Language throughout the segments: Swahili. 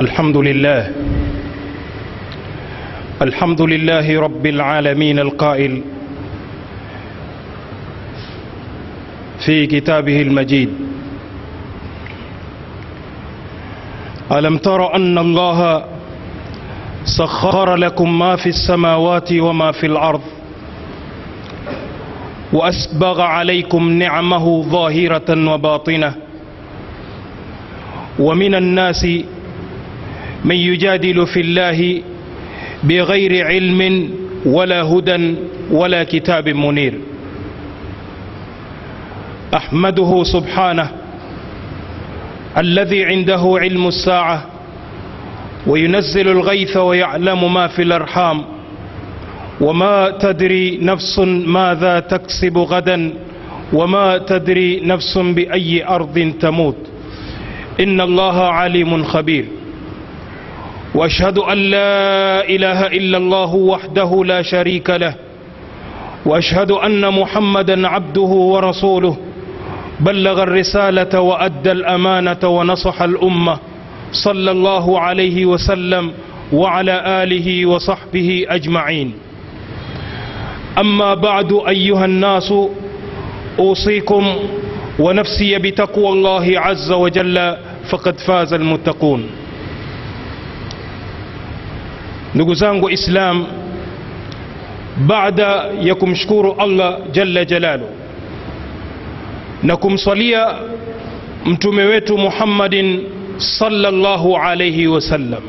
الحمد لله. الحمد لله رب العالمين القائل في كتابه المجيد. ألم تر أن الله سخر لكم ما في السماوات وما في الأرض وأسبغ عليكم نعمه ظاهرة وباطنة. ومن الناس من يجادل في الله بغير علم ولا هدى ولا كتاب منير. أحمده سبحانه الذي عنده علم الساعة وينزل الغيث ويعلم ما في الأرحام وما تدري نفس ماذا تكسب غدا وما تدري نفس بأي أرض تموت. إن الله عليم خبير. وأشهد أن لا إله إلا الله وحده لا شريك له وأشهد أن محمدا عبده ورسوله بلغ الرسالة وأدى الأمانة ونصح الأمة صلى الله عليه وسلم وعلى آله وصحبه أجمعين. أما بعد أيها الناس أوصيكم ونفسي بتقوى الله عز وجل فقد فاز المتقون. Ndugu zangu islam baada ya kumshukuru allah jalla jalalu na kumswalia mtume wetu muhammadin sallallahu alayhi wasallam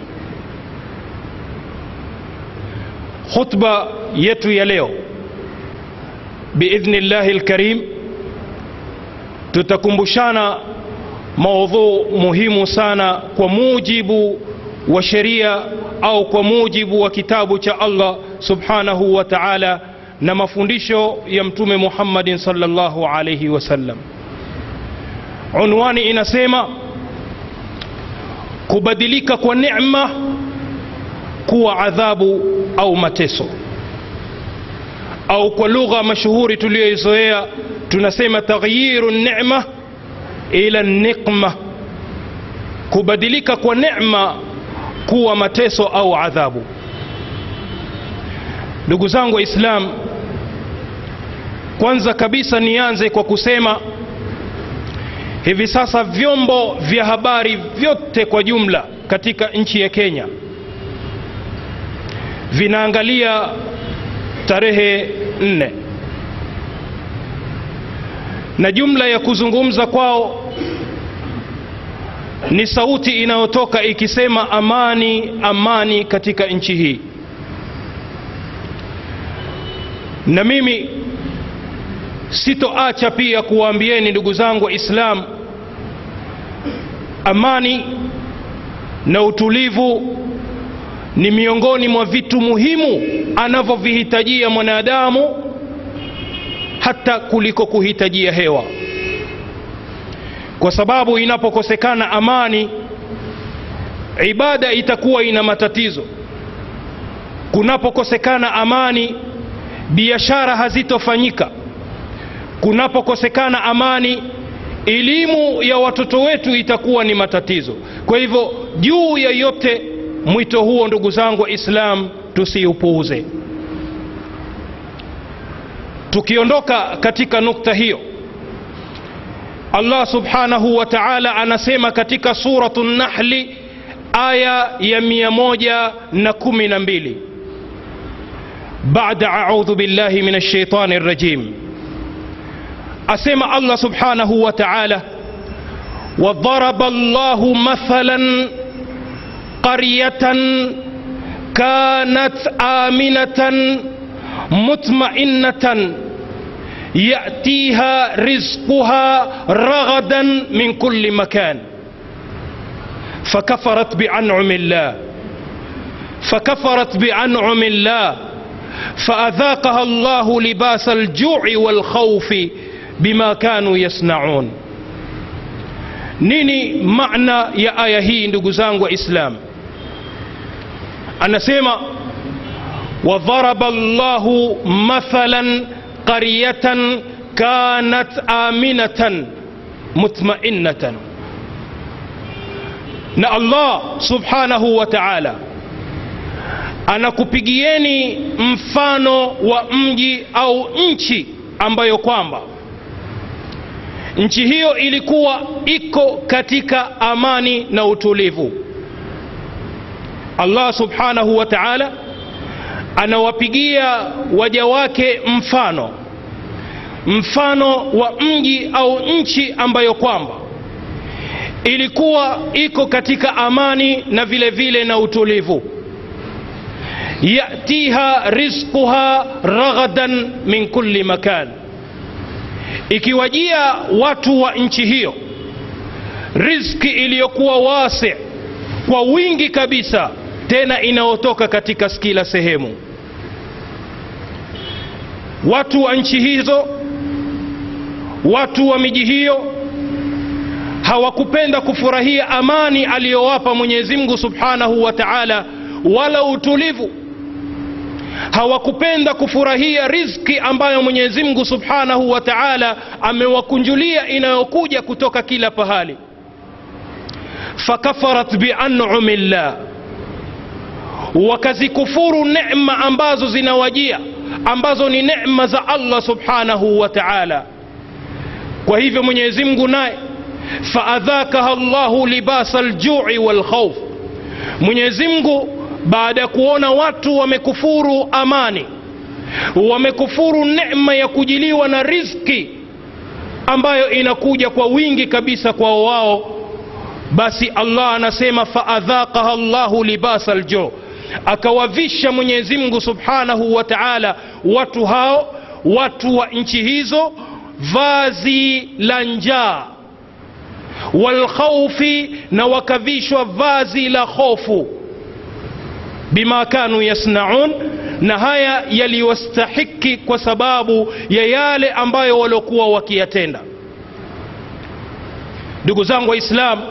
khutba yetu ya leo biidhnillahi lkarim tutakumbushana maudhuu muhimu sana kwa mujibu وشريه أو كموجب وكتاب تاع الله سبحانه وتعالى نما نمفنديشو يمتوم محمد صلى الله عليه وسلم عنواني انسيما كبدلك ونعمه كو عذاب أو متسو أو كلغه مشهوره تليزويا تنسيما تغيير النعمه إلى النقمه كبدلك ونعمه kuwa mateso au adhabu. Ndugu zangu waislam kwanza kabisa nianze kwa kusema hivi sasa vyombo vya habari vyote kwa jumla katika nchi ya kenya vinaangalia tarehe nne. Na jumla ya kuzungumza kwao ni sauti inayotoka ikisema amani amani katika nchi hii. Na mimi sitoacha pia kuwaambieni ndugu zangu waislamu amani na utulivu ni miongoni mwa vitu muhimu anavyovihitajia mwanadamu hata kuliko kuhitajia hewa kwa sababu inapokosekana amani ibada itakuwa ina matatizo. Kunapokosekana amani biashara hazitofanyika. Kunapokosekana amani elimu ya watoto wetu itakuwa ni matatizo. Kwa hivyo juu ya yote mwito huo ndugu zangu waislam tusiupuuze. Tukiondoka katika nukta hiyo allah subhanahu wa taala anasema katika suratu nahli aya ya mia moja na kumi na mbili bada audhu billahi min alshaitani rajim asema allah subhanahu wa taala وضرب الله مثلا قريه كانت امنه مطمئنه يأتيها رزقها رغدا من كل مكان. فكفرت بأنعم الله. فكفرت بأنعم الله. فأذاقها الله لباس الجوع والخوف بما كانوا يصنعون. nini maana ya aya hii ndugu zangu waislam anasema wadharaba llahu mathalan qaryatan kanat aminatan mutmainnatan. Na allah subhanahu wa taala anakupigieni mfano wa mji au nchi ambayo kwamba nchi hiyo ilikuwa iko katika amani na utulivu. Allah subhanahu wa taala anawapigia waja wake mfano. Mfano wa mji au nchi ambayo kwamba ilikuwa iko katika amani na vile vile na utulivu. Yatiha rizquha raghadan min kulli makan. Ikiwajia watu wa nchi hiyo rizki iliyokuwa wasi kwa wingi kabisa tena inayotoka katika kila sehemu watu wa nchi hizo watu wa miji hiyo hawakupenda kufurahia amani aliyowapa mwenyezi mungu subhanahu wa taala wala utulivu. Hawakupenda kufurahia rizki ambayo mwenyezi mungu subhanahu wa taala amewakunjulia inayokuja kutoka kila pahali. Fakafarat bianumi llah wakazikufuru necma ambazo zinawajia ambazo ni nema za allah subhanahu wa taala. Kwa hivyo mwenyezi mungu naye faadhakaha llahu libasa ljui walkhauf mwenyezi mungu baada ya kuona watu wamekufuru amani wamekufuru neema ya kujiliwa na rizki ambayo inakuja kwa wingi kabisa kwao wao basi allah anasema faadhakaha llahu libasa ljo akawavisha mwenyezi mungu subhanahu wa taala watu hao watu wa nchi hizo vazi la njaa walkhaufi na wakavishwa vazi la hofu bima kanu yasnaun na haya yaliyostahiki kwa sababu ya yale ambayo waliokuwa wakiyatenda. Ndugu zangu waislamu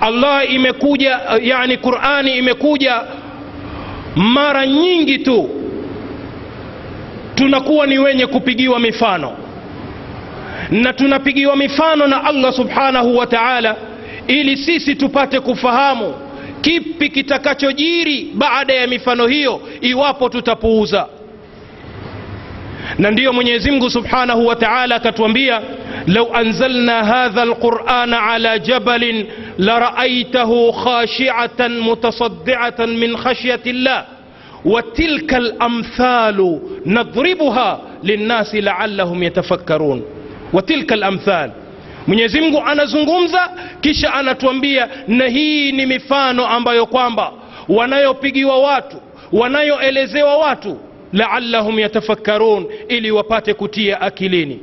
allah imekuja yani qurani imekuja mara nyingi tu. Tunakuwa ni wenye kupigiwa mifano. Na tunapigiwa mifano na allah subhanahu wa taala ili sisi tupate kufahamu kipi kitakachojiri baada ya mifano hiyo iwapo tutapuuza. Na ndiyo mwenyezi mungu subhanahu wa taala akatuambia lau anzalna hadha lqurana ala jabalin لرأيته خاشعة متصدعة من خشية الله وتلك الأمثال نضربها للناس لعلهم يتفكرون. وتلك الأمثال. من يزمق أنا زنغمزة كيش أنا تنبيه نهيني مفانو أمبايو كوامبا ونايو بيجي وواتو ونايو إليزي وواتو لعلهم يتفكرون إلي وباتكوتي أكليني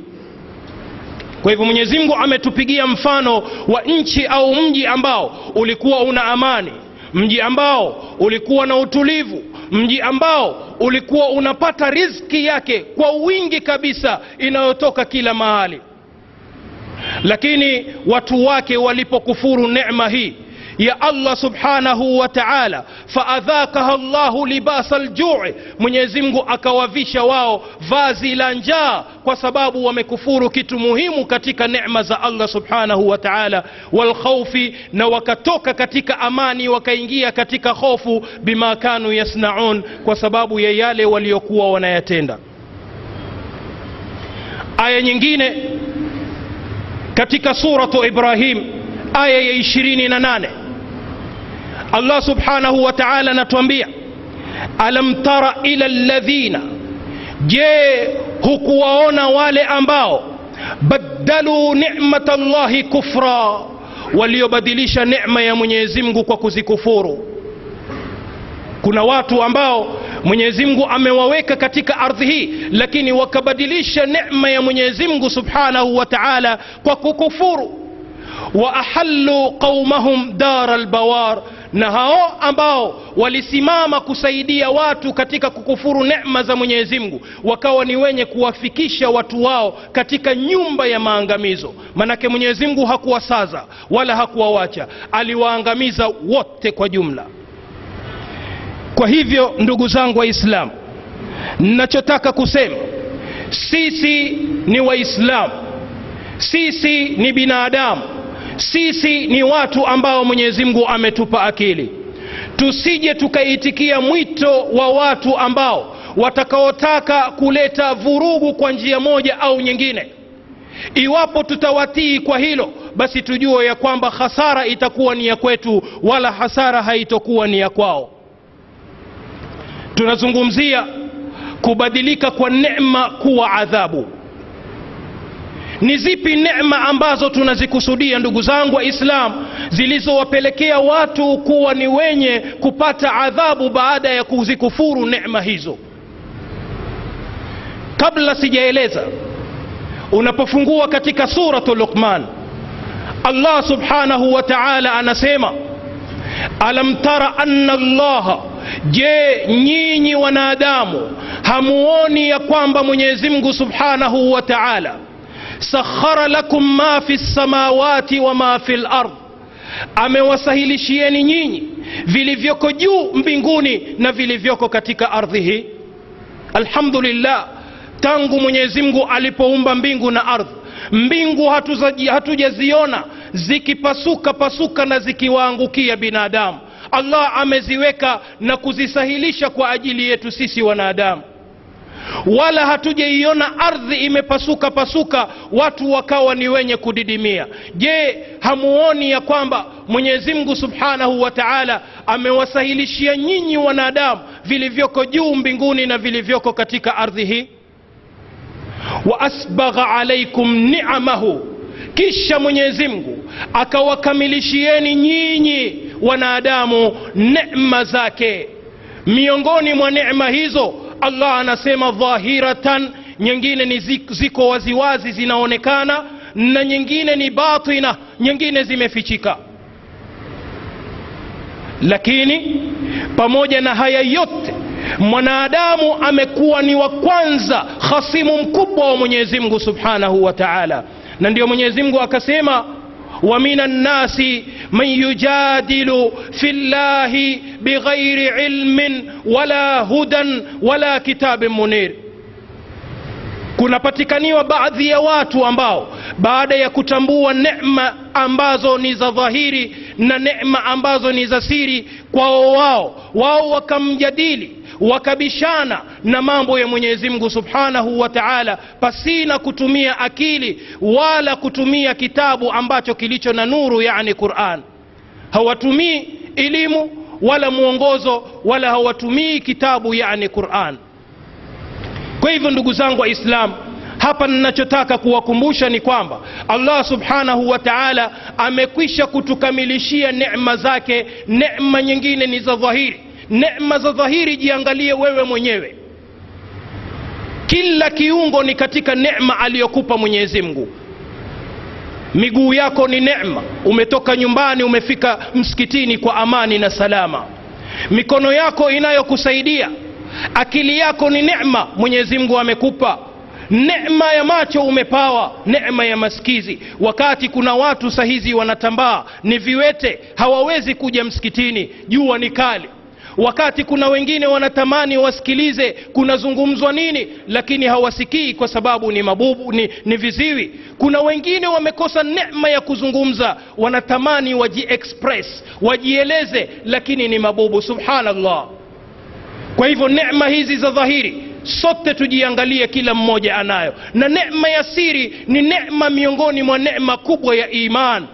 kwa hivyo mwenyezi mungu ametupigia mfano wa nchi au mji ambao ulikuwa una amani mji ambao ulikuwa na utulivu mji ambao ulikuwa unapata riski yake kwa wingi kabisa inayotoka kila mahali. Lakini watu wake walipokufuru nema hii ya allah subhanahu wa taala faadhakaha llahu libasa ljui mwenyezimngu akawavisha wao vazi la njaa kwa sababu wamekufuru kitu muhimu katika necma za allah subhanahu wa taala walkhaufi na wakatoka katika amani wakaingia katika hofu bima kanu yasnaun kwa sababu ya yale waliokuwa wanayatenda. Aya nyingine katika suratu ibrahim aya ya ishirini na nane allah subhanahu wa taala anatuambia alam tara ila ladhina je hukuwaona wale ambao badaluu nicmata llahi kufra waliobadilisha necma ya mwenyezi mungu kwa kuzikufuru kuna watu ambao mwenyezi mungu amewaweka katika ardhi hii lakini wakabadilisha necma ya mwenyezi mungu subhanahu wa taala kwa kukufuru wa ahallu qaumahum dara lbawar na hao ambao walisimama kusaidia watu katika kukufuru nema za mwenyezi mungu wakawa ni wenye kuwafikisha watu wao katika nyumba ya maangamizo. Manake mwenyezi mungu hakuwasaza wala hakuwawacha aliwaangamiza wote kwa jumla. Kwa hivyo ndugu zangu waislamu ninachotaka kusema sisi ni waislamu sisi ni binadamu sisi ni watu ambao mwenyezi mungu ametupa akili. Tusije tukaitikia mwito wa watu ambao watakaotaka kuleta vurugu kwa njia moja au nyingine. Iwapo tutawatii kwa hilo basi tujue ya kwamba hasara itakuwa ni ya kwetu wala hasara haitokuwa ni ya kwao. Tunazungumzia kubadilika kwa neema kuwa adhabu ni zipi necma ambazo tunazikusudia ndugu zangu waislam zilizowapelekea watu kuwa ni wenye kupata adhabu baada ya kuzikufuru necma hizo? Kabla sijaeleza unapofungua katika suratu luqman allah subhanahu wa taala anasema alam tara anna allaha je nyinyi wanadamu hamuoni ya kwamba mwenyezi mungu subhanahu wa taala sakhara lakum ma fi lsamawati wa ma fi lard amewasahilishieni nyinyi vilivyoko juu mbinguni na vilivyoko katika ardhi hii. Alhamdulillah tangu mwenyezi mungu alipoumba mbingu na ardhi mbingu hatujaziona zikipasuka pasuka na zikiwaangukia binadamu. Allah ameziweka na kuzisahilisha kwa ajili yetu sisi wanadamu wala hatujaiona ardhi imepasuka pasuka watu wakawa ni wenye kudidimia. Je hamuoni ya kwamba mwenyezi mungu subhanahu wa taala amewasahilishia nyinyi wanadamu vilivyoko juu mbinguni na vilivyoko katika ardhi hii? Wa asbagha alaikum niamahu kisha mwenyezi mungu akawakamilishieni nyinyi wanadamu nema zake. Miongoni mwa nema hizo allah anasema dhahiratan nyingine ni ziko waziwazi zinaonekana na nyingine ni batina nyingine zimefichika. Lakini pamoja na haya yote mwanadamu amekuwa ni wa kwanza khasimu mkubwa wa mwenyezi mungu subhanahu wa taala. Na ndio mwenyezi mungu akasema wa min annasi man yujadilu fi llahi bighairi ilmin wala hudan wala kitabin munir kunapatikaniwa baadhi ya watu ambao baada ya kutambua nema ambazo ni za dhahiri na nema ambazo ni za siri kwao wao wao wakamjadili wakabishana na mambo ya mwenyezi mungu subhanahu wa taala pasina kutumia akili wala kutumia kitabu ambacho kilicho na nuru yani quran. Hawatumii elimu wala mwongozo wala hawatumii kitabu yani quran. Kwa hivyo ndugu zangu waislam hapa ninachotaka kuwakumbusha ni kwamba allah subhanahu wa taala amekwisha kutukamilishia nema zake. Nema nyingine ni za dhahiri. Necma za dhahiri jiangalie wewe mwenyewe. Kila kiungo ni katika necma aliyokupa mwenyezi mungu miguu yako ni nema umetoka nyumbani umefika msikitini kwa amani na salama. Mikono yako inayokusaidia akili yako ni necma mwenyezi mungu amekupa. Nema ya macho umepawa nema ya masikizi. Wakati kuna watu sahizi wanatambaa ni viwete hawawezi kuja msikitini. Jua ni kali wakati kuna wengine wanatamani wasikilize kunazungumzwa nini lakini hawasikii kwa sababu ni mabubu ni, ni viziwi. Kuna wengine wamekosa nema ya kuzungumza wanatamani wajiexpress wajieleze lakini ni mabubu subhanallah. Kwa hivyo nema hizi za dhahiri sote tujiangalie kila mmoja anayo. Na nema ya siri ni nema miongoni mwa nema kubwa ya iman